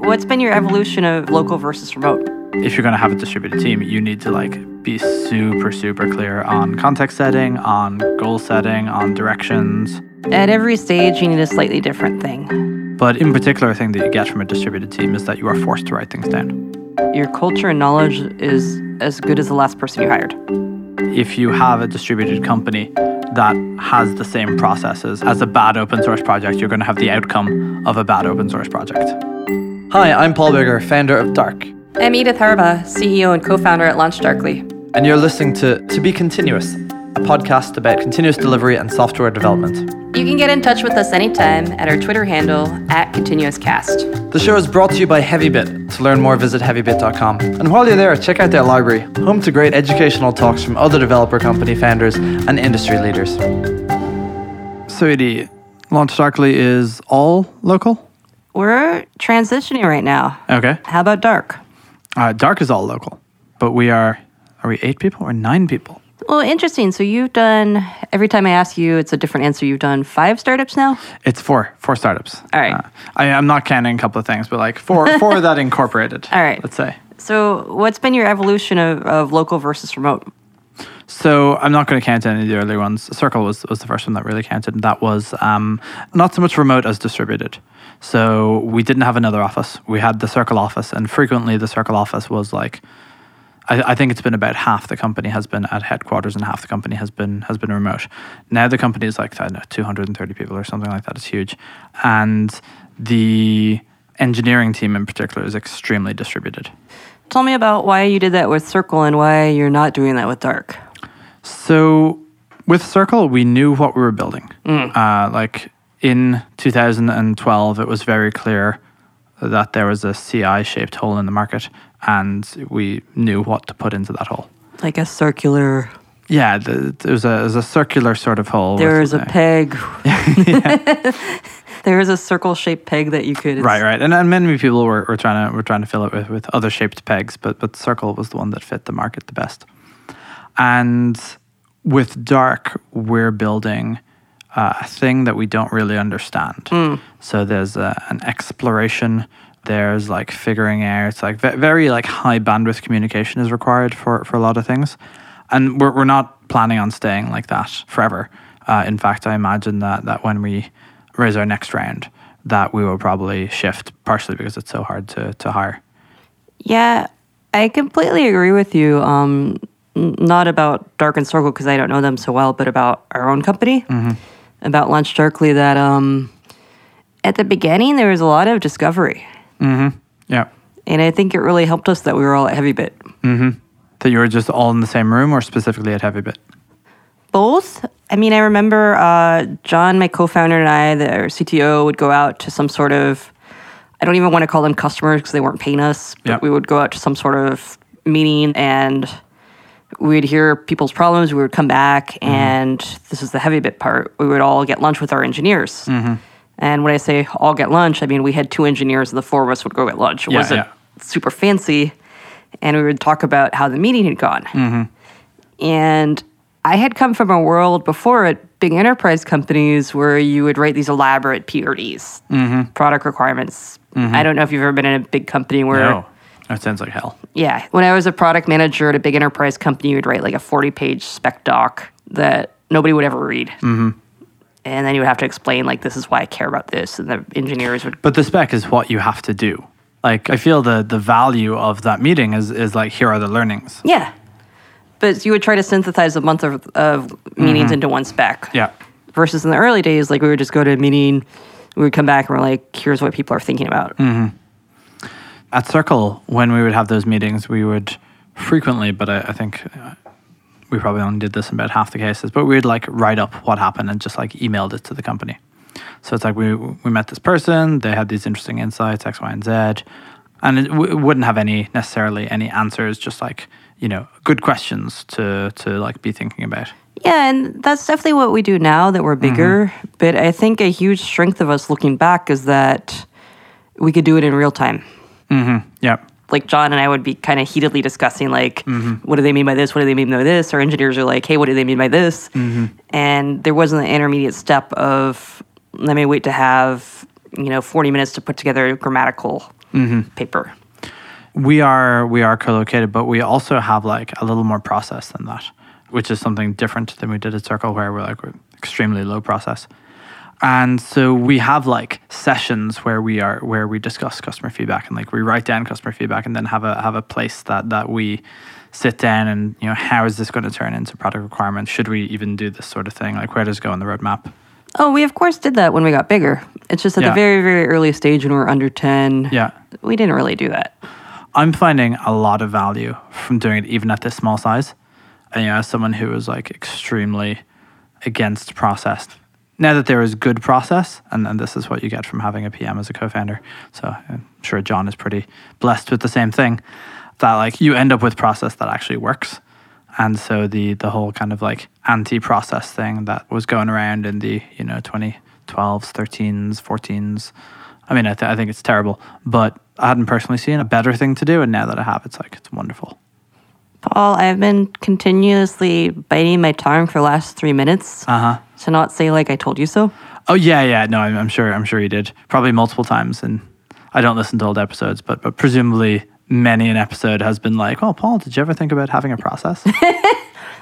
What's been your evolution of local versus remote? If you're going to have a distributed team, you need to like be super super clear on context setting, on goal setting, on directions. At every stage, you need a slightly different thing. But in particular, a thing that you get from a distributed team is that you are forced to write things down. Your culture and knowledge is as good as the last person you hired. If you have a distributed company that has the same processes as a bad open source project, you're going to have the outcome of a bad open source project. Hi, I'm Paul Biggar, founder of Dark, I'm Edith Harbaugh, CEO and co-founder at Launch Darkly. and you're listening to To Be Continuous, a podcast about continuous delivery and software development. You can get in touch with us anytime at our Twitter handle at ContinuousCast. The show is brought to you by HeavyBit. To learn more, visit heavybit.com. And while you're there, check out their library, home to great educational talks from other developer company founders and industry leaders. So, Edie, Launch Darkly is all local? We're transitioning right now. Okay. How about Dark? Uh, Dark is all local, but we are, are we eight people or nine people? Well, interesting. So you've done, every time I ask you, it's a different answer. You've done five startups now? It's four, four startups. All right. Uh, I, I'm not counting a couple of things, but like four, four that incorporated. All right. Let's say. So what's been your evolution of, of local versus remote? So I'm not going to count any of the early ones. Circle was, was the first one that really counted, and that was um, not so much remote as distributed. So we didn't have another office. We had the Circle office, and frequently the Circle office was like, I, I think it's been about half the company has been at headquarters, and half the company has been has been remote. Now the company is like I don't know 230 people or something like that. It's huge, and the engineering team in particular is extremely distributed. Tell me about why you did that with Circle and why you're not doing that with Dark. So with Circle, we knew what we were building. Uh, like in 2012, it was very clear that there was a CI-shaped hole in the market, and we knew what to put into that hole. Like a circular, Yeah, the, it was a it was a circular sort of hole. there is a uh, peg. there is a circle shaped peg that you could. Right, right, and, and many people were, were trying to were trying to fill it with, with other shaped pegs, but but circle was the one that fit the market the best. And with dark, we're building uh, a thing that we don't really understand. So there's a, an exploration. There's like figuring out. It's like ve- very like high bandwidth communication is required for for a lot of things, and we're we're not planning on staying like that forever. Uh, in fact, I imagine that that when we raise our next round, that we will probably shift partially because it's so hard to to hire. Yeah, I completely agree with you. Um, not about Dark and Circle because I don't know them so well, but about our own company, about Launch Darkly. That um, at the beginning there was a lot of discovery, Yeah. and I think it really helped us that we were all at Heavybit. That you were just all in the same room, or specifically at Heavy Bit. Both. I mean, I remember uh, John, my co-founder, and I, the our CTO, would go out to some sort of. I don't even want to call them customers because they weren't paying us. But Yeah. we would go out to some sort of meeting and we'd hear people's problems. We would come back, mm-hmm. and this is the heavy bit part. We would all get lunch with our engineers. Mm-hmm. And when I say all get lunch, I mean we had two engineers, and the four of us would go get lunch. It Yeah, wasn't yeah. super fancy, and we would talk about how the meeting had gone. Mm-hmm. And I had come from a world before at big enterprise companies where you would write these elaborate PRDs, product requirements. I don't know if you've ever been in a big company where No, that sounds like hell. yeah. When I was a product manager at a big enterprise company, you would write like a 40 page spec doc that nobody would ever read. Mm-hmm. And then you would have to explain, like, this is why I care about this. And the engineers would, But the spec is what you have to do. Like I feel the the value of that meeting is is like here are the learnings. yeah. But you would try to synthesize a month of, of meetings into one spec. Yeah. Versus in the early days, like, we would just go to a meeting, we would come back and we're like, here's what people are thinking about. At Circle, when we would have those meetings, we would frequently, but I, I think uh, we probably only did this in about half the cases, but we would like write up what happened and just like emailed it to the company. So it's like we we met this person, they had these interesting insights, X, Y, and Z, and it, w- it wouldn't have any necessarily any answers, just like you know good questions to to like be thinking about. Yeah, and that's definitely what we do now that we're bigger. Mm-hmm. But I think a huge strength of us looking back is that we could do it in real time. mm-hmm Yeah. Like John and I would be kind of heatedly discussing, like, mm-hmm. what do they mean by this? What do they mean by this? Our engineers are like, hey, what do they mean by this? Mm-hmm. And there wasn't an intermediate step of let me wait to have you know 40 minutes to put together a grammatical paper. We are we are co-located, but we also have like a little more process than that, which is something different than we did at Circle, where we're like we're extremely low process. And so we have like sessions where we are where we discuss customer feedback and like we write down customer feedback and then have a have a place that that we sit down and you know how is this going to turn into product requirements? Should we even do this sort of thing? Like where does it go on the roadmap? Oh, we of course did that when we got bigger. It's just at Yeah. the very, very early stage when we were under 10. Yeah. We didn't really do that. I'm finding a lot of value from doing it even at this small size. And, you know, as someone who is like extremely against process, now that there is good process, and, and this is what you get from having a PM as a co-founder. So I'm sure John is pretty blessed with the same thing. That like you end up with process that actually works. And so the the whole kind of like anti-process thing that was going around in the you know 2012s, 13s, 14s. I mean, I, th- I think it's terrible, but I hadn't personally seen a better thing to do, and now that I have, it's like it's wonderful. Paul, I've been continuously biting my tongue for the last three minutes Uh huh. to not say like I told you so. Oh yeah, yeah. No, I'm, I'm sure. I'm sure you did probably multiple times, and I don't listen to old episodes, but but presumably many an episode has been like, "Oh, Paul, did you ever think about having a process?"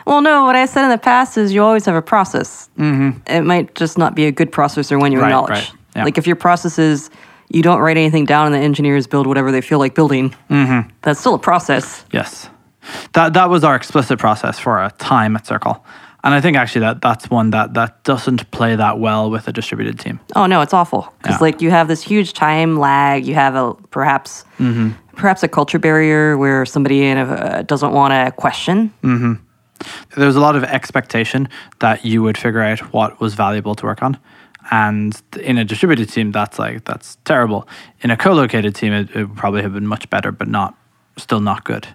Well, no, what I said in the past is you always have a process. Mm-hmm. It might just not be a good processor when you Right, acknowledge. right, yeah. Like if your process is you don't write anything down and the engineers build whatever they feel like building, mm-hmm. that's still a process. Yes, that that was our explicit process for a time at Circle, and I think actually that that's one that that doesn't play that well with a distributed team. Oh no, it's awful because Yeah. like you have this huge time lag. You have a perhaps Mm-hmm. perhaps a culture barrier where somebody in a, uh, doesn't want to question. There's a lot of expectation that you would figure out what was valuable to work on. And in a distributed team, that's like that's terrible. In a co-located team, it, it would probably have been much better, but not still not good.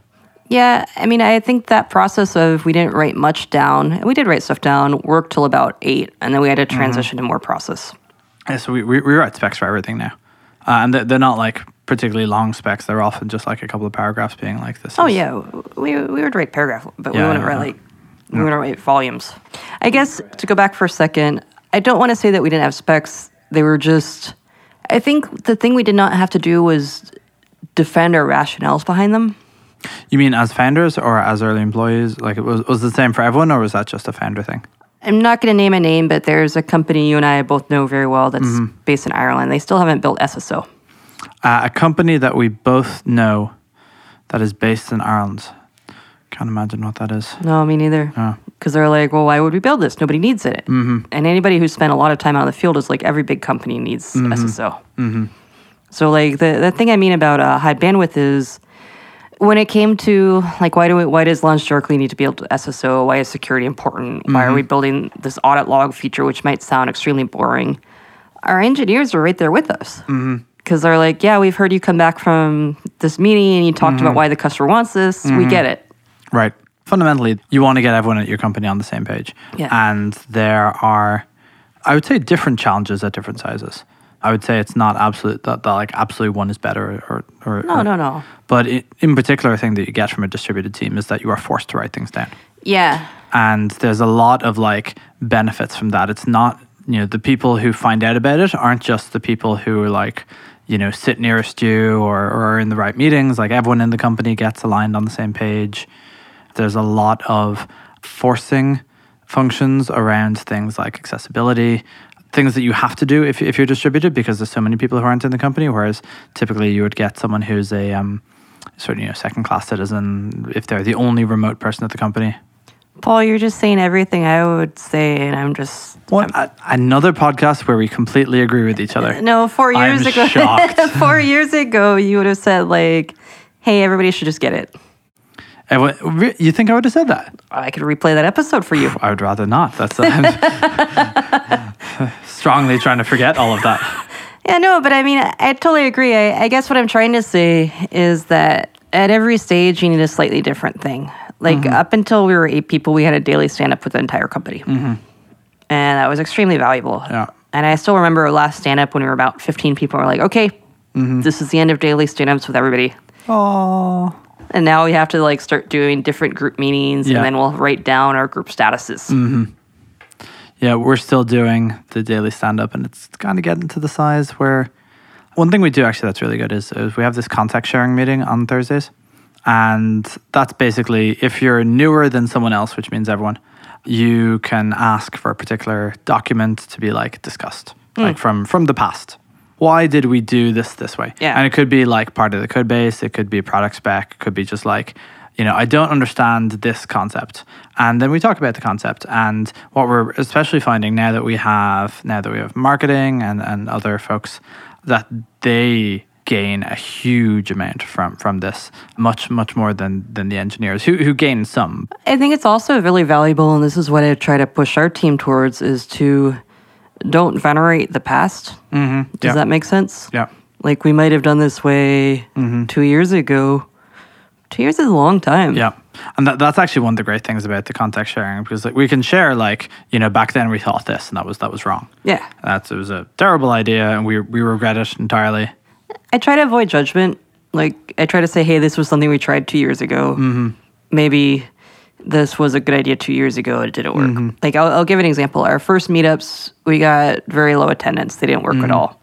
Yeah, I mean, I think that process of we didn't write much down. We did write stuff down, worked till about eight, and then we had to Mm-hmm. transition to more process. Yeah, so we, we, we write specs for everything now. Uh, and they're, they're not like particularly long specs. They're often just like a couple of paragraphs being like this. Oh is- yeah, we we would write paragraph, but we wouldn't yeah, write yeah. like we wouldn't write volumes. I guess to go back for a second, I don't want to say that we didn't have specs. They were just. I think the thing we did not have to do was defend our rationales behind them. You mean as founders or as early employees? Like it was, was the same for everyone or was that just a founder thing? I'm not going to name a name, but there's a company you and I both know very well that's Mm-hmm. based in Ireland. They still haven't built SSO. Uh, a company that we both know that is based in Ireland. Can't imagine what that is. No, me neither. Oh. Because they're like, well, why would we build this? Nobody needs it. Mm-hmm. And anybody who spent a lot of time out in the field is like, every big company needs SSO. Mm-hmm. So, like, the, the thing I mean about uh, high bandwidth is when it came to, like, why do we, why does Launch Darkly need to be able to SSO? Why is security important? Why are we building this audit log feature, which might sound extremely boring? Our engineers are right there with us. Because they're like, yeah, we've heard you come back from this meeting and you talked about why the customer wants this. We get it. Right. Fundamentally, you want to get everyone at your company on the same page. Yeah. And there are, I would say, different challenges at different sizes. I would say it's not absolute that, that like absolutely one is better or or No, or- no, no. But i in particular, a thing that you get from a distributed team is that you are forced to write things down. Yeah. and there's a lot of like benefits from that it's not you know the people who find out about it aren't just the people who are like you know sit nearest you or, or are in the right meetings like everyone in the company gets aligned on the same page there's a lot of forcing functions around things like accessibility things that you have to do if, if you're distributed because there's so many people who aren't in the company whereas typically you would get someone who's a um, sort of you know second class citizen if they're the only remote person at the company Paul, you're just saying everything I would say, and I'm just. What a, another podcast where we completely agree with each other. No, four I'm years ago. four years ago, you would have said, like, hey, everybody should just get it. You think I would have said that? I could replay that episode for you. I would rather not. That's I'm strongly trying to forget all of that. Yeah, no, but I mean, I, I totally agree. I, I guess what I'm trying to say is that at every stage, you need a slightly different thing. Like, mm-hmm. up until we were eight people, we had a daily stand up with the entire company. Mm-hmm. And that was extremely valuable. Yeah. And I still remember our last stand up when we were about 15 people. We're like, okay, mm-hmm. this is the end of daily stand ups with everybody. Oh, And now we have to like start doing different group meetings Yeah. and then we'll write down our group statuses. Mm-hmm. yeah. We're still doing the daily stand up, and it's kind of getting to the size where One thing we do actually that's really good is, is we have this context sharing meeting on Thursdays. And that's basically if you're newer than someone else, which means everyone, you can ask for a particular document to be like discussed, hmm. like from from the past. Why did we do this this way? Yeah. And it could be like part of the code base, it could be a product spec, it could be just like, you know, I don't understand this concept. And then we talk about the concept. And what we're especially finding now that we have now that we have marketing and, and other folks that they gain a huge amount from from this, much, much more than than the engineers who who gain some. I think it's also really valuable, and this is what I try to push our team towards: is to don't venerate the past. Mm-hmm. Does Yeah. that make sense? Yeah. Like we might have done this way two years ago. Two years is a long time. Yeah. And that, that's actually one of the great things about the context sharing because like, we can share like, you know, back then we thought this and that was that was wrong. Yeah. That's it was a terrible idea and we we regret it entirely. I try to avoid judgment. Like I try to say, hey, this was something we tried two years ago. Mm-hmm. Maybe this was a good idea two years ago. It didn't work. Mm-hmm. Like I'll, I'll give an example. Our first meetups, we got very low attendance. They didn't work Mm-hmm. at all.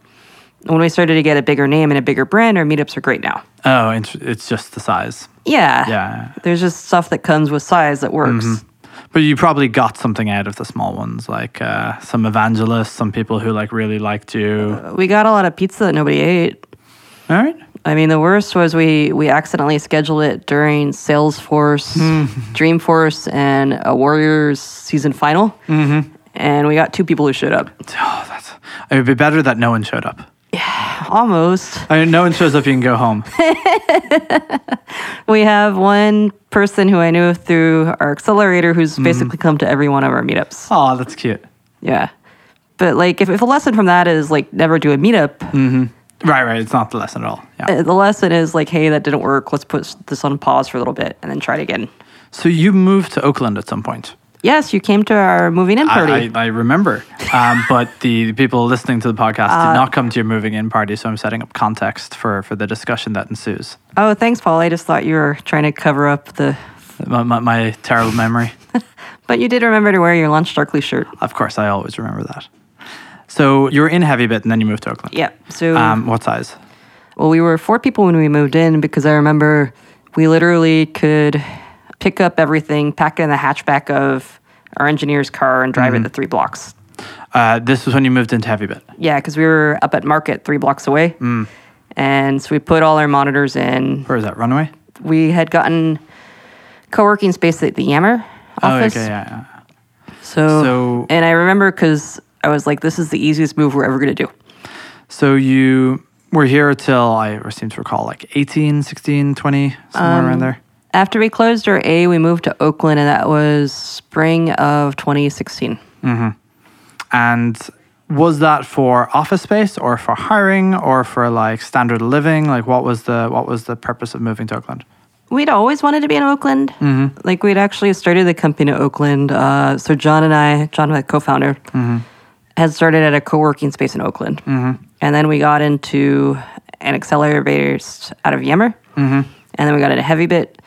When we started to get a bigger name and a bigger brand, our meetups are great now. Oh, it's, it's just the size. Yeah. Yeah. There's just stuff that comes with size that works. Mm-hmm. But you probably got something out of the small ones, like uh, some evangelists, some people who like really liked you. We got a lot of pizza that nobody ate. All right. I mean, the worst was we we accidentally scheduled it during Salesforce, mm-hmm. Dreamforce, and a Warriors season final, mm-hmm. and we got two people who showed up. Oh, that's it would be better that no one showed up. Yeah, almost. I mean, no one shows up, you can go home. We have one person who I knew through our accelerator who's mm-hmm. basically come to every one of our meetups. Oh, that's cute. Yeah. But like, if, if a lesson from that is like never do a meetup, mm-hmm. Right, right. It's not the lesson at all. Yeah. uh, the lesson is like, hey, that didn't work. Let's put this on pause for a little bit and then try it again. So you moved to Oakland at some point. Yes, you came to our moving in party. I, I, I remember, um, but the people listening to the podcast Uh, did not come to your moving in party, so I'm setting up context for, for the discussion that ensues. oh, thanks, Paul. I just thought you were trying to cover up the. My, my, my terrible memory. But you did remember to wear your Launch Darkly shirt. Of course, I always remember that. So you were in Heavy Bit and then you moved to Oakland. Yeah. So, Um, what size? well, we were four people when we moved in because I remember we literally could pick up everything, pack it in the hatchback of our engineer's car, and drive it the three blocks. Uh, this was when you moved into Heavy Bit. Yeah, because we were up at Market three blocks away. And so we put all our monitors in. Where is that? Runaway? We had gotten co working space at the Yammer office. Oh, okay, yeah, yeah. So, So- and I remember because I was like, this is the easiest move we're ever going to do. So you were here till, I seem to recall, like 18, 16, 20, somewhere Um, around there. After we closed our A, we moved to Oakland, and that was spring of 2016. And was that for office space or for hiring or for like standard living? Like what was the what was the purpose of moving to Oakland? We'd always wanted to be in Oakland. Like we'd actually started the company in Oakland. Uh, so John and I, John, my co-founder, had started at a co-working space in Oakland, mm-hmm. and then we got into an accelerator based out of Yammer, mm-hmm. and then we got into Heavy Bit.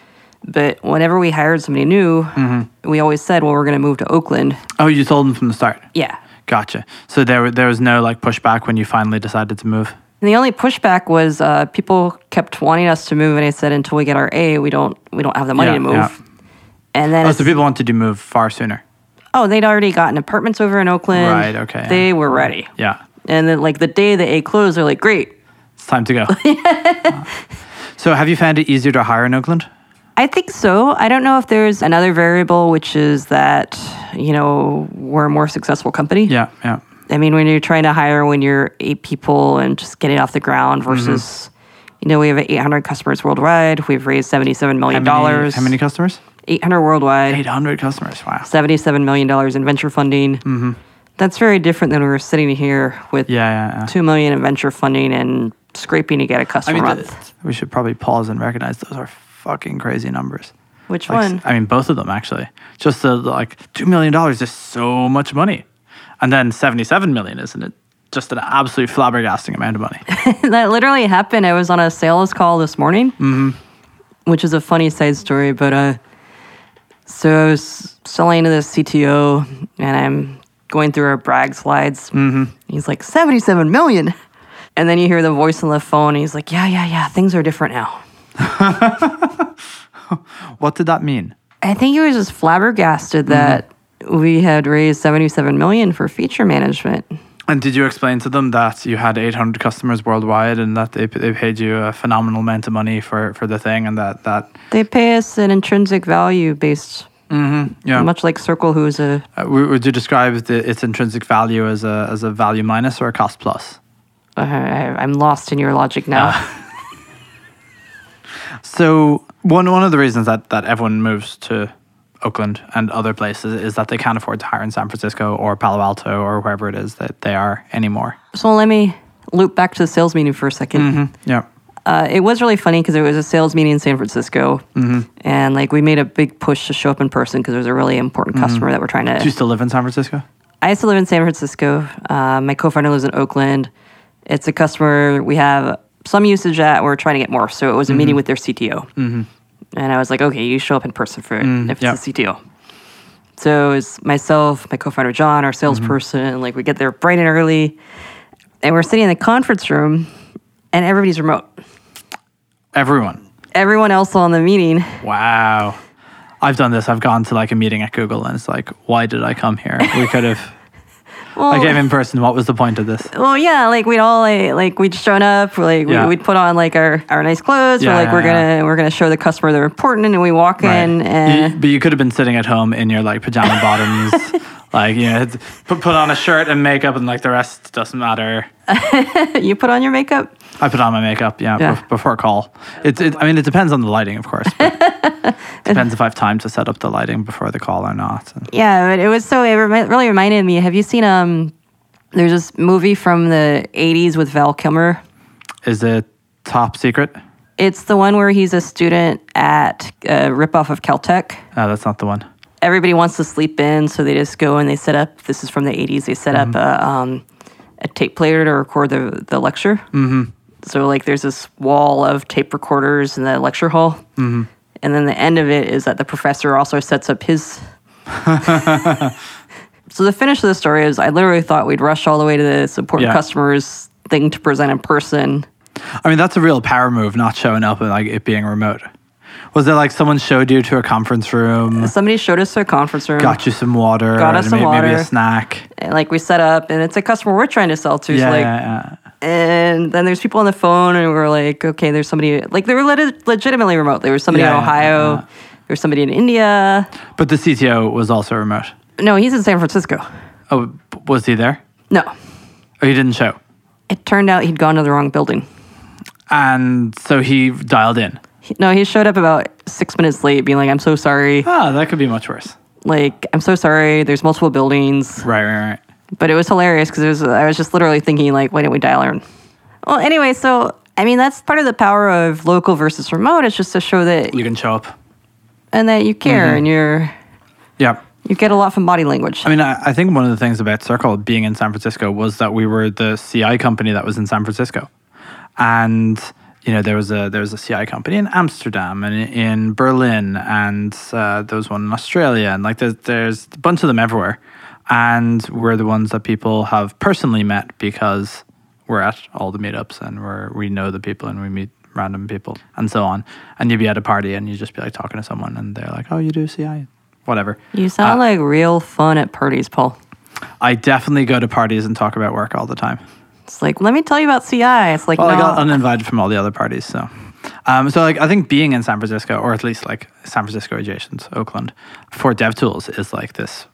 But whenever we hired somebody new, mm-hmm. we always said, "Well, we're going to move to Oakland." Oh, you told them from the start. Yeah. Gotcha. So there there was no like pushback when you finally decided to move. And the only pushback was uh, people kept wanting us to move, and I said, "Until we get our A, we don't we don't have the money Yeah, to move." yeah. And then Oh, so people wanted to move far sooner. Oh, they'd already gotten apartments over in Oakland. Right, okay, They were ready. Yeah. And then, like, the day the A closed, they're like, great. It's time to go. so have you found it easier to hire in Oakland? I think so. I don't know if there's another variable, which is that, you know, we're a more successful company. Yeah, yeah. I mean, when you're trying to hire when you're eight people and just getting off the ground Mm-hmm. versus, you know, we have 800 customers worldwide. We've raised $77 million. How many, how many customers? 800 worldwide. 800 customers. Wow. $77 million in venture funding. Mm-hmm. That's very different than we were sitting here with Yeah, yeah, yeah. two million in venture funding and scraping to get a customer mean, month. th- we should probably pause and recognize those are fucking crazy numbers. Which Like, one? I mean, both of them actually. Just the like two million dollars is so much money, and then seventy-seven million, isn't it? Just an absolute flabbergasting amount of money. that literally happened. I was on a sales call this morning, which is a funny side story. But uh, so I was selling to the CTO, and I'm going through our brag slides. Mm-hmm. He's like seventy-seven million, And then you hear the voice on the phone. And he's like, "Yeah, yeah, yeah. Things are different now." What did that mean? I think he was just flabbergasted that we had raised seventy-seven million for feature management. And did you explain to them that you had 800 customers worldwide and that they, they paid you a phenomenal amount of money for, for the thing and that, that They pay us an intrinsic value based, yeah. much like Circle, who's a Uh, would you describe the, its intrinsic value as a, as a value minus or a cost plus? uh, I- I'm lost in your logic now. So one one of the reasons that, that everyone moves to Oakland and other places is that they can't afford to hire in San Francisco or Palo Alto or wherever it is that they are anymore. so let me loop back to the sales meeting for a 2nd mm-hmm. Yeah. Uh, it was really funny because it was a sales meeting in San Francisco, mm-hmm. and like we made a big push to show up in person because there was a really important mm-hmm. customer that we're trying to. Do you still live in San Francisco? I used to live in San Francisco. Uh, my co-founder lives in Oakland. It's a customer we have some usage at. We're trying to get more, so it was a meeting with their CTO, and I was like, okay, you show up in person for it mm, if yeah. it's a CTO. So it's myself, my co-founder John, our mm-hmm. salesperson. Like we get there bright and early, and we're sitting in the conference room, and everybody's remote. Everyone. Everyone else on the meeting Wow. I've done this. I've gone to like a meeting at Google and it's like, why did I come here? We could have. Well, I came in person. What was the point of this? well, yeah, like we'd all like, like we'd shown up, like Yeah. we, we'd put on like our, our nice clothes. Yeah, we're like yeah, we're gonna we're gonna show the customer they're important, and we walk in You- but you could have been sitting at home in your like pajama bottoms, like you know, put put on a shirt and makeup, and like the rest doesn't matter. you put on your makeup. I put on my makeup, yeah, Yeah. bef- before call. It, it, I mean, it depends on the lighting, of course. Depends if I have time to set up the lighting before the call or not. Yeah, but it was so it really reminded me. Have you seen um? There's this movie from the '80s with Val Kilmer. is it top secret? It's the one where he's a student at a ripoff of Caltech. No, that's not the one. everybody wants to sleep in, so they just go and they set up. This is from the '80s. They set up a, um, a tape player to record the the lecture. Mm-hmm. So like, there's this wall of tape recorders in the lecture hall, mm-hmm. and then the end of it is that the professor also sets up his. so the finish of the story is, I literally thought we'd rush all the way to this important Yeah. customers thing to present in person. I mean, that's a real power move, not showing up and like it being remote. Was it like someone showed you to a conference room, Somebody showed us to a conference room. got you some water, Got us some may- maybe water. a snack? And like we set up, and it's a customer we're trying to sell to. Yeah, so like, yeah, yeah. And then there's people on the phone, and we're like, okay, there's somebody, like, they were lit- legitimately remote. There was somebody Yeah, in Ohio, yeah. there was somebody in India. But the CTO was also remote. No, he's in San Francisco. Oh, was he there? No, Oh, he didn't show. it turned out he'd gone to the wrong building. And so he dialed in. He- no, he showed up about six minutes late, being like, I'm so sorry. Ah, that could be much worse. Like, I'm so sorry. There's multiple buildings. Right, right, right. But it was hilarious because was, I was just literally thinking, like, why didn't we dial in? Well, anyway, so, I mean, that's part of the power of local versus remote. It's just to show that, You can show up. and that you care Mm-hmm. and you're, Yeah. you get a lot from body language. I mean, I, I think one of the things about Circle being in San Francisco was that we were the CI company that was in San Francisco, and you know there was a there was a CI company in Amsterdam and in Berlin, and uh, there was one in Australia, and like there's there's a bunch of them everywhere, and we're the ones that people have personally met because we're at all the meetups and we're we know the people and we meet random people and so on, and you'd be at a party and you'd just be like talking to someone and they're like, oh, you do CI, whatever. You sound like real fun at parties, Paul. I definitely go to parties and talk about work all the time. It's like, let me tell you about CI. It's like, Well, no. I got uninvited from all the other parties, so. Um, so like I think being in San Francisco, or at least like San Francisco adjacent, Oakland, for DevTools is like this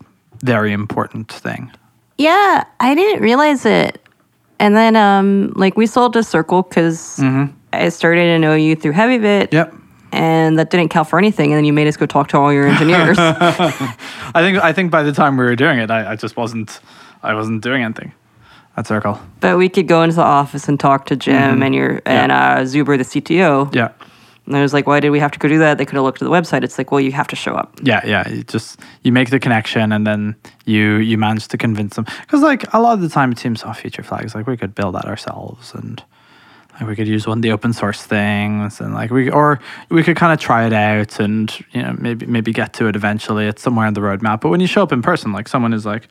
very important thing. yeah, I didn't realize it. And then, um, like, we sold a Circle because I started to know you through HeavyBit. Yep. And that didn't count for anything. And then you made us go talk to all your engineers. I think I think by the time we were doing it, I, I just wasn't I wasn't doing anything at Circle. but we could go into the office and talk to Jim and your and uh, Zuber, the CTO. Yeah. And I was like, why did we have to go do that? They could have looked at the website. It's like, well, you have to show up. Yeah, yeah. You just you make the connection and then you you manage to convince them because like a lot of the time it seems oh feature flags like we could build that ourselves and like we could use one of the open source things and like we or we could kind of try it out and you know maybe maybe get to it eventually. It's somewhere in the roadmap. But when you show up in person, like someone is like,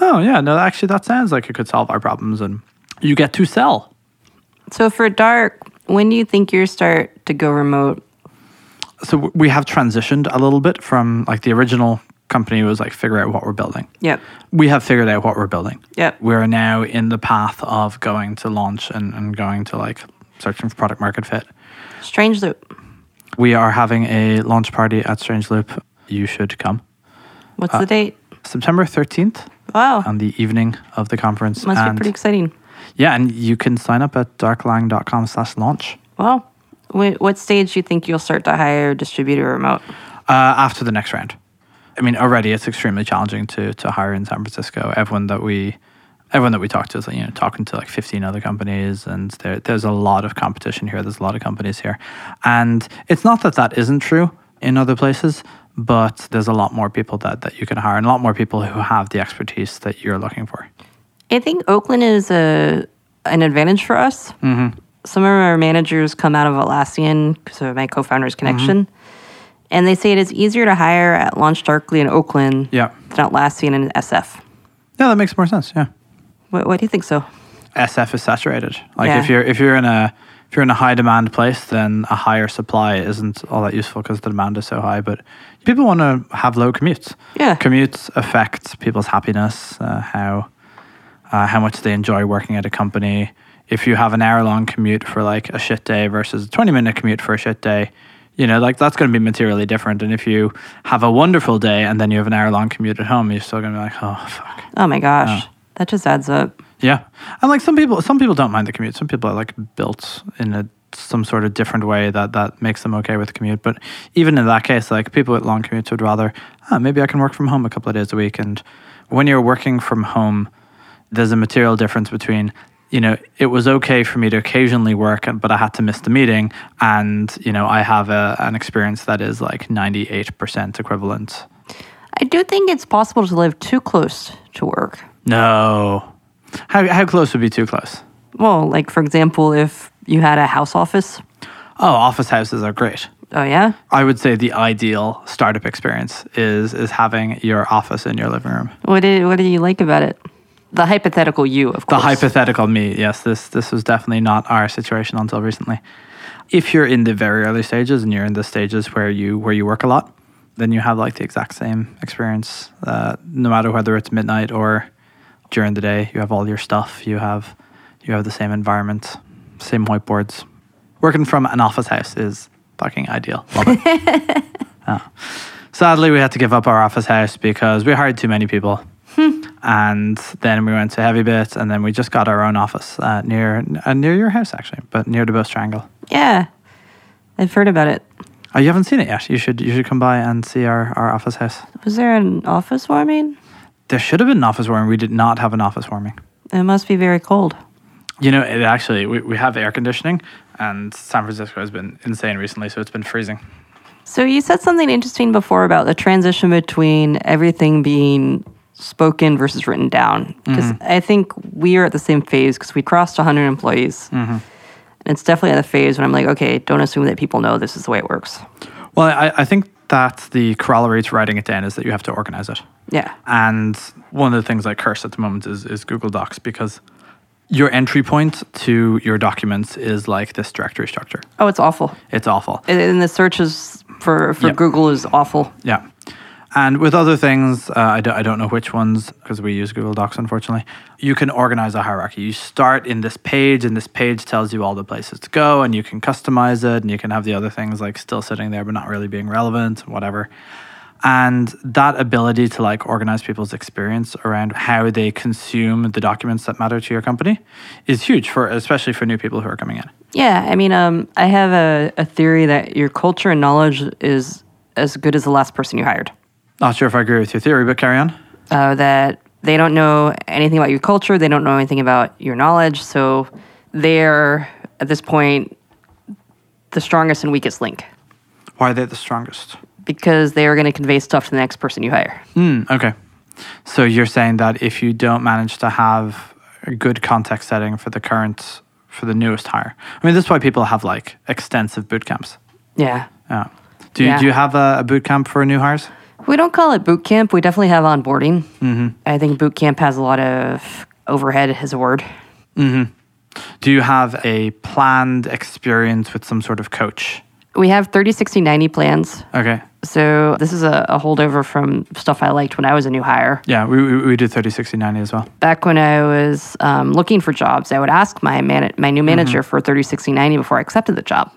oh yeah, no, actually that sounds like it could solve our problems and you get to sell. So for Dark, when do you think you start to go remote? So we have transitioned a little bit from like the original company was like figure out what we're building. Yep. We have figured out what we're building. Yep. We're now in the path of going to launch and, and going to like searching for product market fit. Strange Loop. We are having a launch party at Strange Loop. You should come. What's Uh, the date? September 13th Wow. on the evening of the conference. Must be pretty exciting. Yeah, and you can sign up at darklang.com slash launch Well, what stage do you think you'll start to hire distributor remote? uh, after the next round. I mean, already it's extremely challenging to to hire in San Francisco. Everyone that we everyone that we talk to is like, you know talking to like 15 other companies and there, there's a lot of competition here there's a lot of companies here and it's not that that isn't true in other places but there's a lot more people that, that you can hire and a lot more people who have the expertise that you're looking for I think Oakland is a an advantage for us. Mm-hmm. Some of our managers come out of Atlassian because of my co-founder's connection, Mm-hmm. and they say it is easier to hire at Launch Darkly in Oakland yeah than Atlassian in SF. yeah that makes more sense yeah What, what do you think so? SF is saturated. Like Yeah. if you're if you're in a if you're in a high demand place, then a higher supply isn't all that useful because the demand is so high. But people want to have low commutes. Yeah. commutes affect people's happiness, uh, how uh, how much they enjoy working at a company. If you have an hour long commute for like a shit day versus a twenty minute commute for a shit day, you know, like that's going to be materially different. And if you have a wonderful day and then you have an hour long commute at home, you're still going to be like, oh fuck. Oh my gosh, that just adds up. Yeah, and like some people, some people don't mind the commute. Some people are like built in a some sort of different way that that makes them okay with the commute. But even in that case, like people with long commutes would rather, ah, maybe I can work from home a couple of days a week. And when you're working from home, there's a material difference between you know it was okay for me to occasionally work but i had to miss the meeting and you know i have a, an experience that is like 98% equivalent I do think it's possible to live too close to work. no how, how close would be too close Well, like for example, if you had a house office. oh office houses are great Oh yeah. I would say the ideal startup experience is is having your office in your living room. What did what do you like about it? The hypothetical you, of course. The hypothetical me, yes, this this was definitely not our situation until recently. If you're in the very early stages and you're in the stages where you where you work a lot, then you have like the exact same experience. Uh, no matter whether it's midnight or during the day, you have all your stuff. You have you have the same environment, same whiteboards. Working from an office house is fucking ideal. Love it. Yeah. Sadly, we had to give up our office house because we hired too many people. And then we went to Heavy Bit, and then we just got our own office uh, near uh, near your house, actually, but near the bus triangle. Yeah. I've heard about it. Oh, you haven't seen it yet. You should you should come by and see our, our office house. Was there an office warming? There should have been an office warming. We did not have an office warming. It must be very cold. You know, it actually we, we have air conditioning, and San Francisco has been insane recently, so it's been freezing. So you said something interesting before about the transition between everything being spoken versus written down. Mm-hmm. Because I think we are at the same phase because we crossed 100 employees. Mm-hmm. And it's definitely at the phase when I'm like, okay, don't assume that people know this is the way it works. Well, I, I think that the corollary to writing it down is that you have to organize it. Yeah. And one of the things I curse at the moment is, is Google Docs because your entry point to your documents is like this directory structure. Oh, it's awful. It's awful. And- the searches for, for Yeah. Google is awful. Yeah. And with other things, uh, I, don't, I don't know which ones because we use Google Docs, unfortunately. You can organize a hierarchy. You start in this page, and this page tells you all the places to go, and you can customize it, and you can have the other things like still sitting there but not really being relevant, whatever. And that ability to like organize people's experience around how they consume the documents that matter to your company is huge for especially for new people who are coming in. Yeah, I mean, um, I have a, a theory that your culture and knowledge is as good as the last person you hired. Not sure if I agree with your theory, but carry on. Uh, that they don't know anything about your culture, they don't know anything about your knowledge, so they're at this point the strongest and weakest link Why are they the strongest? because they are going to convey stuff to the next person you hire. Mm, okay. So you're saying that if you don't manage to have a good context setting for the current, for the newest hire, I mean, this is why people have like extensive boot camps. Yeah. Yeah. Do, you Yeah. do you have a, a boot camp for new hires? We don't call it boot camp. We definitely have onboarding. Mm-hmm. I think boot camp has a lot of overhead as a word. Do you have a planned experience with some sort of coach? We have 30, 60, 90 plans. Okay. So this is a, a holdover from stuff I liked when I was a new hire. Yeah, we, we, do 30, 60, 90 as well. Back when I was um, looking for jobs, I would ask my man- my new manager for 30, 60, 90 before I accepted the job.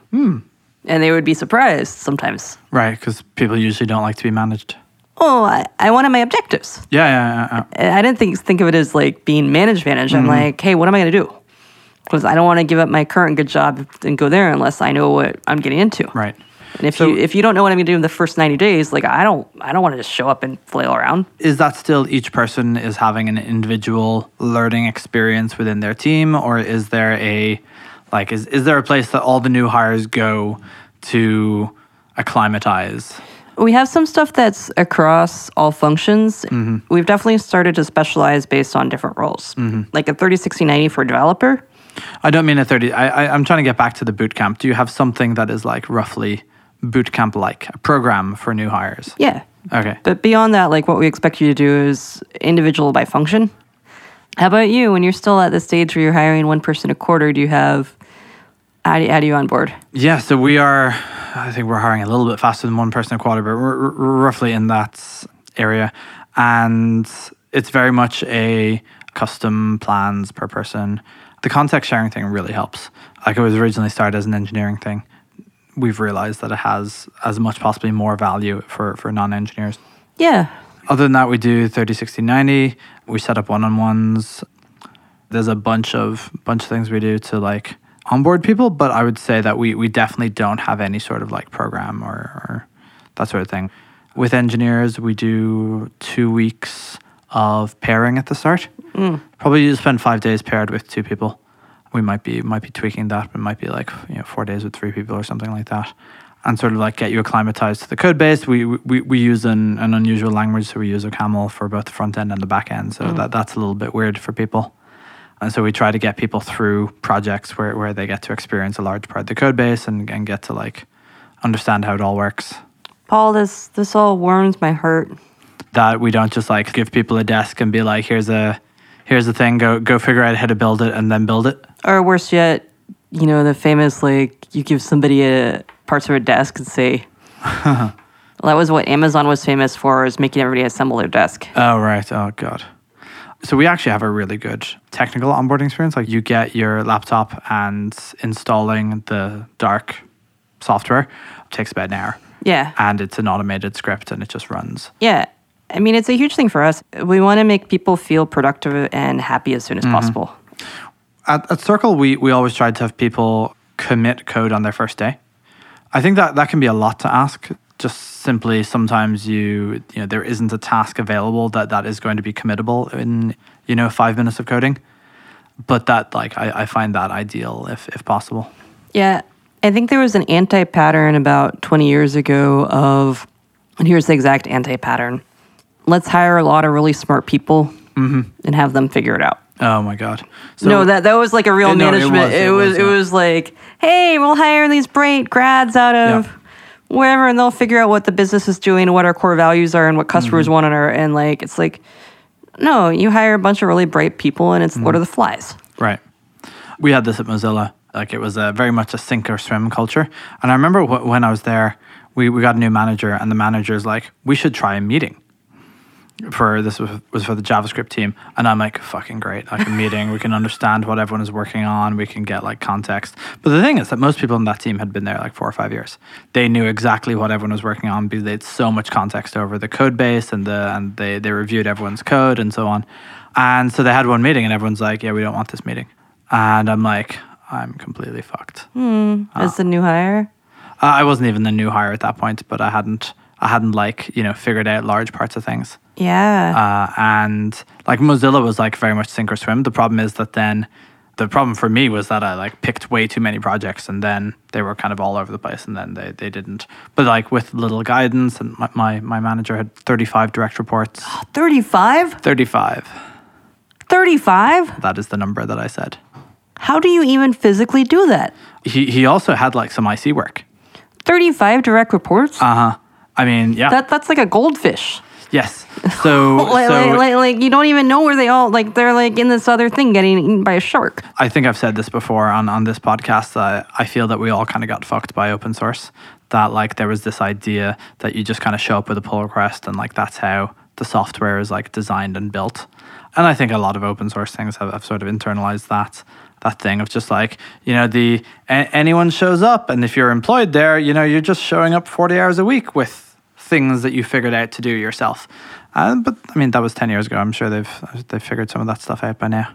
And they would be surprised sometimes. Right, because people usually don't like to be managed. Oh, I, I wanted my objectives. Yeah, yeah, yeah, yeah. I didn't think think of it as like being managed managed. I'm mm-hmm. like, hey, what am I going to do? Because I don't want to give up my current good job and go there unless I know what I'm getting into. Right. And if So- you if you don't know what I'm going to do in the first 90 days, like I don't I don't want to just show up and flail around. Is that still each person is having an individual learning experience within their team, or is there a like is is there a place that all the new hires go to acclimatize? We have some stuff that's across all functions. Mm-hmm. We've definitely started to specialize based on different roles. Mm-hmm. Like a 30, 60, 90 for a developer. I don't mean a thirty. I, I I'm trying to get back to the boot camp. Do you have something that is like roughly boot camp like a program for new hires? Yeah. Okay. But beyond that, like what we expect you to do is individual by function. How about you? When you're still at the stage where you're hiring one person a quarter, do you have how do you, on board? Yeah, so we are, I think we're hiring a little bit faster than one person a quarter, but we're, we're roughly in that area. And it's very much a custom plans per person. The context sharing thing really helps. Like it was originally started as an engineering thing. We've realized that it has as much possibly more value for, for non engineers. Yeah. Other than that, we do 30, 60, 90. We set up one on ones. There's a bunch of bunch of things we do to like onboard people, but I would say that we we definitely don't have any sort of like program or, or that sort of thing. With engineers, we do two weeks of pairing at the start. Mm. Probably you spend five days paired with two people. We might be might be tweaking that, but it might be like you know four days with three people or something like that, and sort of like get you acclimatized to the code base. We we, we use an, an unusual language, so we use OCaml for both the front end and the back end. So mm. that that's a little bit weird for people. And so we try to get people through projects where, where they get to experience a large part of the code base and, and get to like understand how it all works. Paul, this this all warms my heart. That we don't just like give people a desk and be like, here's a here's a thing, go go figure out how to build it and then build it. Or worse yet, you know, the famous like you give somebody a parts of a desk and say well, that was what Amazon was famous for is making everybody assemble their desk. Oh right. Oh god. So we actually have a really good technical onboarding experience. Like you get your laptop and installing the dark software takes about an hour. Yeah. And it's an automated script and it just runs. Yeah. I mean, it's a huge thing for us. We want to make people feel productive and happy as soon as mm-hmm. possible. At, at Circle, we, we always tried to have people commit code on their first day. I think that that can be a lot to ask. Just simply, sometimes you you know there isn't a task available that that is going to be committable in you know five minutes of coding. But that like I, I find that ideal if if possible. Yeah. I think there was an anti pattern about 20 years ago of, and here's the exact anti pattern let's hire a lot of really smart people and have them figure it out. Oh my god! So, no, that that was like a real Uh, no, it management. was, It it was was, it was like, hey, we'll hire these bright grads out of. Wherever, and they'll figure out what the business is doing, and what our core values are, and what customers Mm-hmm. want, and our and like it's like, no, you hire a bunch of really bright people, and it's Lord of the Flies. Right. We had this at Mozilla. Like it was a, very much a sink or swim culture. And I remember wh- when I was there, we, we got a new manager, and the manager's like, we should try a meeting. For this was, was for the JavaScript team, and I'm like, fucking great! Like a meeting, we can understand what everyone is working on. We can get like context. But the thing is that most people in that team had been there like four or five years. They knew exactly what everyone was working on because they had so much context over the code base and the and they they reviewed everyone's code and so on. And so they had one meeting, and everyone's like, yeah, we don't want this meeting. And I'm like, I'm completely fucked. Hmm. As the new hire, Uh, I wasn't even the new hire at that point, but I hadn't, I hadn't like, you know, figured out large parts of things. Yeah, Uh, and like Mozilla was like very much sink or swim. The problem is that then, the problem for me was that I like picked way too many projects, and then they were kind of all over the place, and then they, they didn't. But like with little guidance, and my my, my manager had 35 direct reports. 35? 35. 35? That is the number that I said. How do you even physically do that? He he also had like some IC work. 35 direct reports? Uh huh. I mean, yeah. that that's like a goldfish. Yes. So, Like, so like, like, like, you don't even know where they all like they're like in this other thing getting eaten by a shark. I think I've said this before on, on this podcast. Uh, I feel that we all kind of got fucked by open source. That like there was this idea that you just kind of show up with a pull request and like that's how the software is like designed and built. And I think a lot of open source things have, have sort of internalized that that thing of just like you know the a- anyone shows up and if you're employed there, you know you're just showing up forty hours a week with things that you figured out to do yourself. Uh, but I mean that was ten years ago. I'm sure they've they've figured some of that stuff out by now.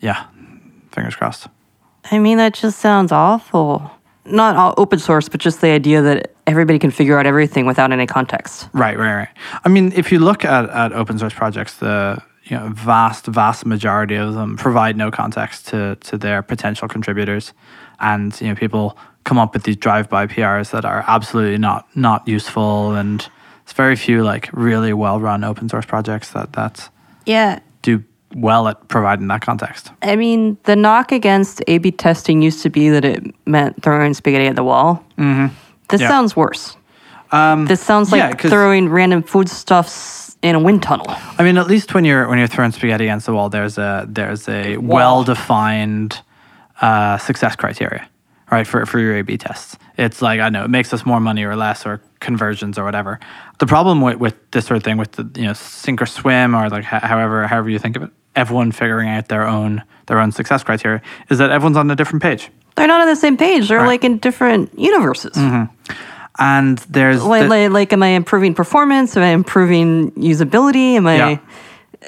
Yeah, fingers crossed. I mean, that just sounds awful. Not all open source, but just the idea that everybody can figure out everything without any context. Right, right, right. I mean, if you look at, at open source projects, the you know vast, vast majority of them provide no context to to their potential contributors, and you know people come up with these drive-by PRs that are absolutely not not useful, and it's very few like really well-run open source projects that that Yeah. do well at providing that context. I mean, the knock against A B testing used to be that it meant throwing spaghetti at the wall. Mm-hmm. This Yeah. sounds worse. this sounds like yeah, throwing random foodstuffs in a wind tunnel. I mean, at least when you're when you're throwing spaghetti against the wall, there's a there's a well defined uh, success criteria, right? For for your A/B tests, it's like I know it makes us more money or less or conversions or whatever. The problem with, with this sort of thing, with the you know sink or swim or like ho- however however you think of it, everyone figuring out their own their own success criteria, is that everyone's on a different page, They're not on the same page. They're Right. like in different universes. Mm-hmm. and there's Like, the- like, like, am I improving performance? Am I improving usability? Am I Yeah.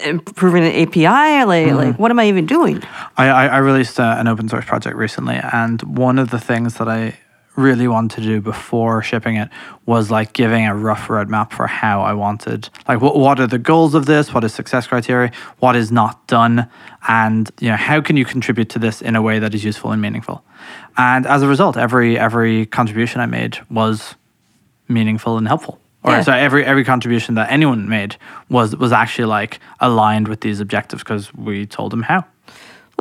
Improving an API? Like, like, what am I even doing? I, I, I released uh, an open source project recently, and one of the things that I really wanted to do before shipping it was like giving a rough roadmap for how I wanted, like what what are the goals of this, what is success criteria, what is not done, and you know how can you contribute to this in a way that is useful and meaningful. And as a result, every every contribution I made was meaningful and helpful. Or Yeah. so every every contribution that anyone made was was actually like aligned with these objectives because we told them how.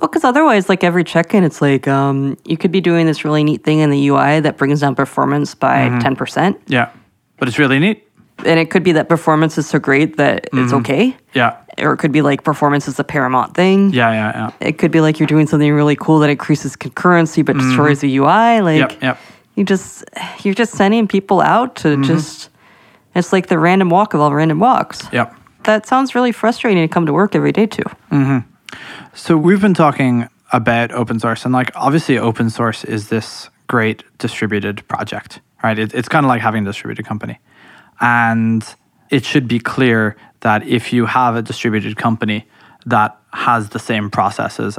Well, because otherwise, like every check-in, it's like um, you could be doing this really neat thing in the UI that brings down performance by Mm-hmm. 10 percent, Yeah, but it's really neat. and it could be that performance is so great that it's okay, Yeah, or it could be like performance is the paramount thing. yeah, yeah, yeah. It could be like you're doing something really cool that increases concurrency but destroys the UI. Like Mm-hmm. Yep, yep. you just you're just sending people out to Mm-hmm. just it's like the random walk of all random walks. Yep. That sounds really frustrating to come to work every day to. Mm-hmm. So we've been talking about open source, and like obviously, open source is this great distributed project, right? It, it's kind of like having a distributed company, and it should be clear that if you have a distributed company that has the same processes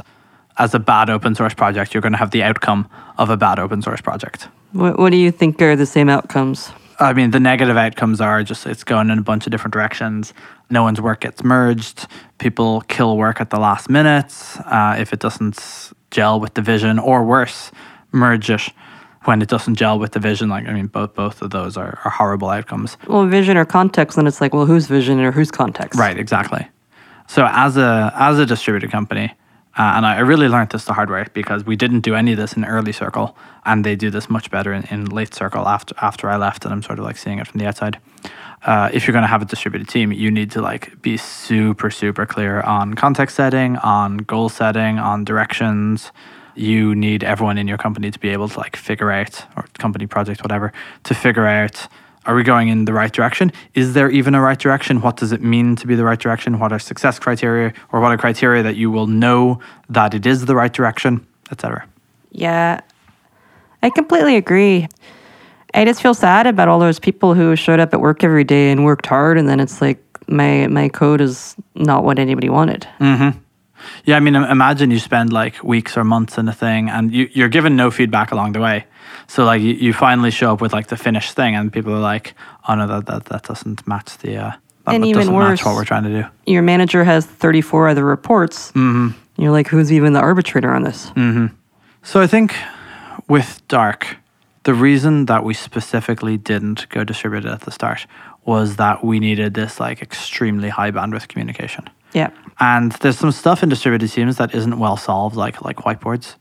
as a bad open source project, you're going to have the outcome of a bad open source project. What, what do you think are the same outcomes? I mean, the negative outcomes are just it's going in a bunch of different directions. No one's work gets merged. People kill work at the last minute uh, if it doesn't gel with the vision, or worse, merge it when it doesn't gel with the vision. Like, I mean, both both of those are, are horrible outcomes. Well, vision or context, then it's like, well, whose vision or whose context? Right, exactly. So as a as a distributed company, uh, and I I really learned this the hard way because we didn't do any of this in early Circle, and they do this much better in, in late Circle after after I left, and I'm sort of like seeing it from the outside. Uh, if you're going to have a distributed team, you need to like be super super clear on context setting, on goal setting, on directions. You need everyone in your company to be able to like figure out, or company project, whatever, to figure out are we going in the right direction? Is there even a right direction? What does it mean to be the right direction? What are success criteria or what are criteria that you will know that it is the right direction, etc. Yeah, I completely agree. I just feel sad about all those people who showed up at work every day and worked hard, and then it's like my my code is not what anybody wanted. Mm-hmm. Yeah, I mean, imagine you spend like weeks or months in a thing and you, you're given no feedback along the way. So like you, you finally show up with like the finished thing and people are like, oh no, that, that, that doesn't match the, uh, that, And that even doesn't worse- match what we're trying to do. Your manager has thirty four other reports. Mm-hmm. You're like, who's even the arbitrator on this? So I think with Dark, the reason that we specifically didn't go distributed at the start was that we needed this like extremely high bandwidth communication. Yeah, And there's some stuff in distributed teams that isn't well solved, like like whiteboards.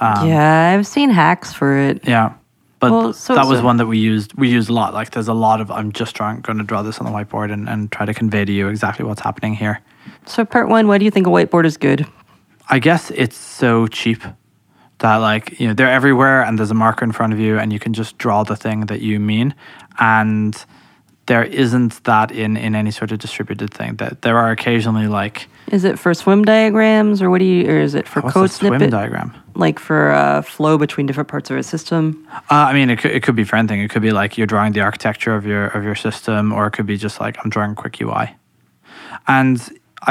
Um, yeah, I've seen hacks for it. Yeah. But Well, so- that was so- one that we used. We used a lot. Like there's a lot of. I'm just trying going to draw this on the whiteboard and, and try to convey to you exactly what's happening here. So, part one, why do you think a whiteboard is good? I guess it's so cheap that like you know they're everywhere and there's a marker in front of you and you can just draw the thing that you mean and there isn't that in in any sort of distributed thing that there are occasionally like Is it for swim diagrams, or what do you, or is it for what's code a swim diagram Like for uh, flow between different parts of a system? uh, I mean it could, it could be for anything it could be like you're drawing the architecture of your of your system or it could be just like I'm drawing a quick UI and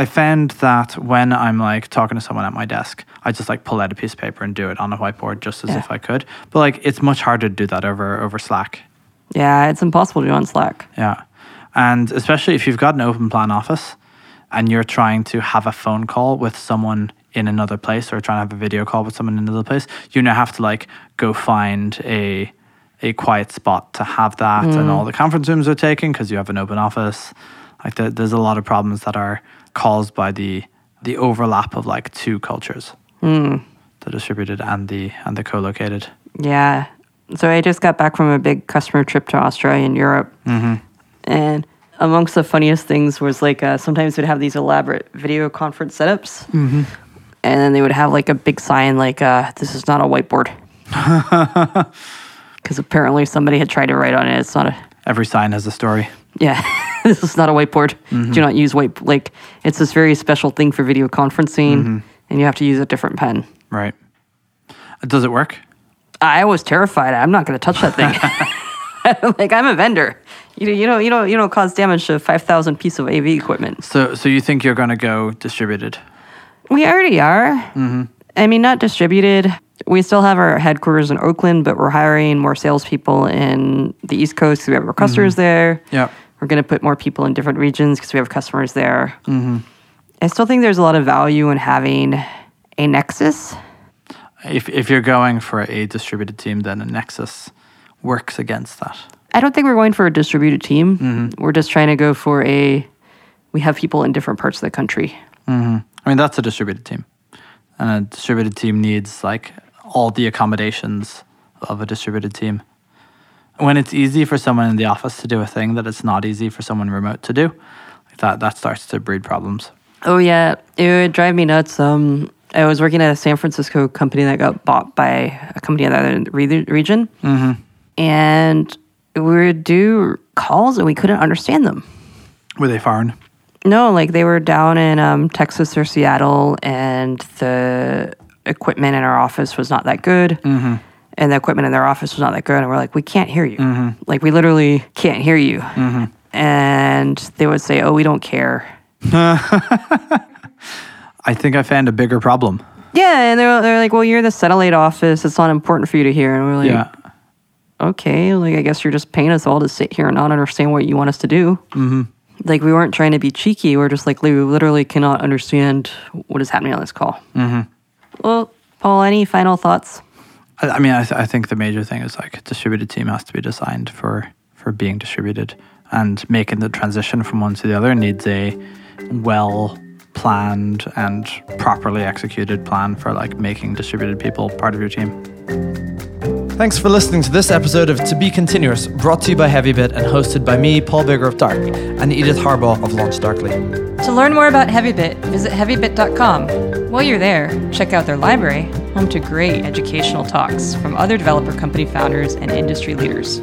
I found that when I'm like talking to someone at my desk, I just like pull out a piece of paper and do it on a whiteboard just as Yeah. if I could. But like it's much harder to do that over over Slack. Yeah, it's impossible to do on Slack. Yeah. And especially if you've got an open plan office and you're trying to have a phone call with someone in another place or trying to have a video call with someone in another place, you now have to like go find a a quiet spot to have that and mm. all the conference rooms are taken because you have an open office. Like there, there's a lot of problems that are caused by the the overlap of like two cultures. Hmm. The distributed and the and the co-located. Yeah. So I just got back from a big customer trip to Australia and Europe. And amongst the funniest things was like uh, sometimes we'd have these elaborate video conference setups. And then they would have like a big sign like, uh, this is not a whiteboard. Because apparently somebody had tried to write on it. It's not a, Every sign has a story. yeah, this is not a whiteboard. Do not use white, like, it's this very special thing for video conferencing. And you have to use a different pen. Right. Does it work? I was terrified. I'm not going to touch that thing. like I'm a vendor. You know, you know you know you don't cause damage to five thousand piece of AV equipment. So so you think you're going to go distributed? We already are. Mm-hmm. I mean, not distributed. We still have our headquarters in Oakland, but we're hiring more salespeople in the East Coast because we have our customers mm-hmm. there. Yeah. We're going to put more people in different regions because we have customers there. Mm-hmm. I still think there's a lot of value in having a nexus. If if you're going for a distributed team, then a Nexus works against that. I don't think we're going for a distributed team. We're just trying to go for a. We have people in different parts of the country. I mean, that's a distributed team, and a distributed team needs like all the accommodations of a distributed team. When it's easy for someone in the office to do a thing that it's not easy for someone remote to do, that that starts to breed problems. Oh yeah, it would drive me nuts. Um, I was working at a San Francisco company that got bought by a company in the re- region, mm-hmm. and we would do calls and we couldn't understand them. Were they foreign? No, like they were down in um, Texas or Seattle, and the equipment in our office was not that good. Mm-hmm. And the equipment in their office was not that good. And we're like, we can't hear you. Mm-hmm. Like, we literally can't hear you. And they would say, oh, we don't care. I think I found a bigger problem. Yeah. And they're, they're like, well, you're the satellite office. It's not important for you to hear. And we're like, Yeah. okay, like I guess you're just paying us all to sit here and not understand what you want us to do. Mm-hmm. Like we weren't trying to be cheeky. We're just like we literally cannot understand what is happening on this call. Mm-hmm. Well, Paul, any final thoughts? I, I mean, I, th- I think the major thing is like a distributed team has to be designed for for being distributed, and making the transition from one to the other needs a well planned and properly executed plan for like making distributed people part of your team. Thanks for listening to this episode of To Be Continuous, brought to you by HeavyBit and hosted by me, Paul Biggar of Dark, and Edith Harbaugh of Launch Darkly. To learn more about HeavyBit, visit heavybit.com. While you're there, check out their library, home to great educational talks from other developer company founders and industry leaders.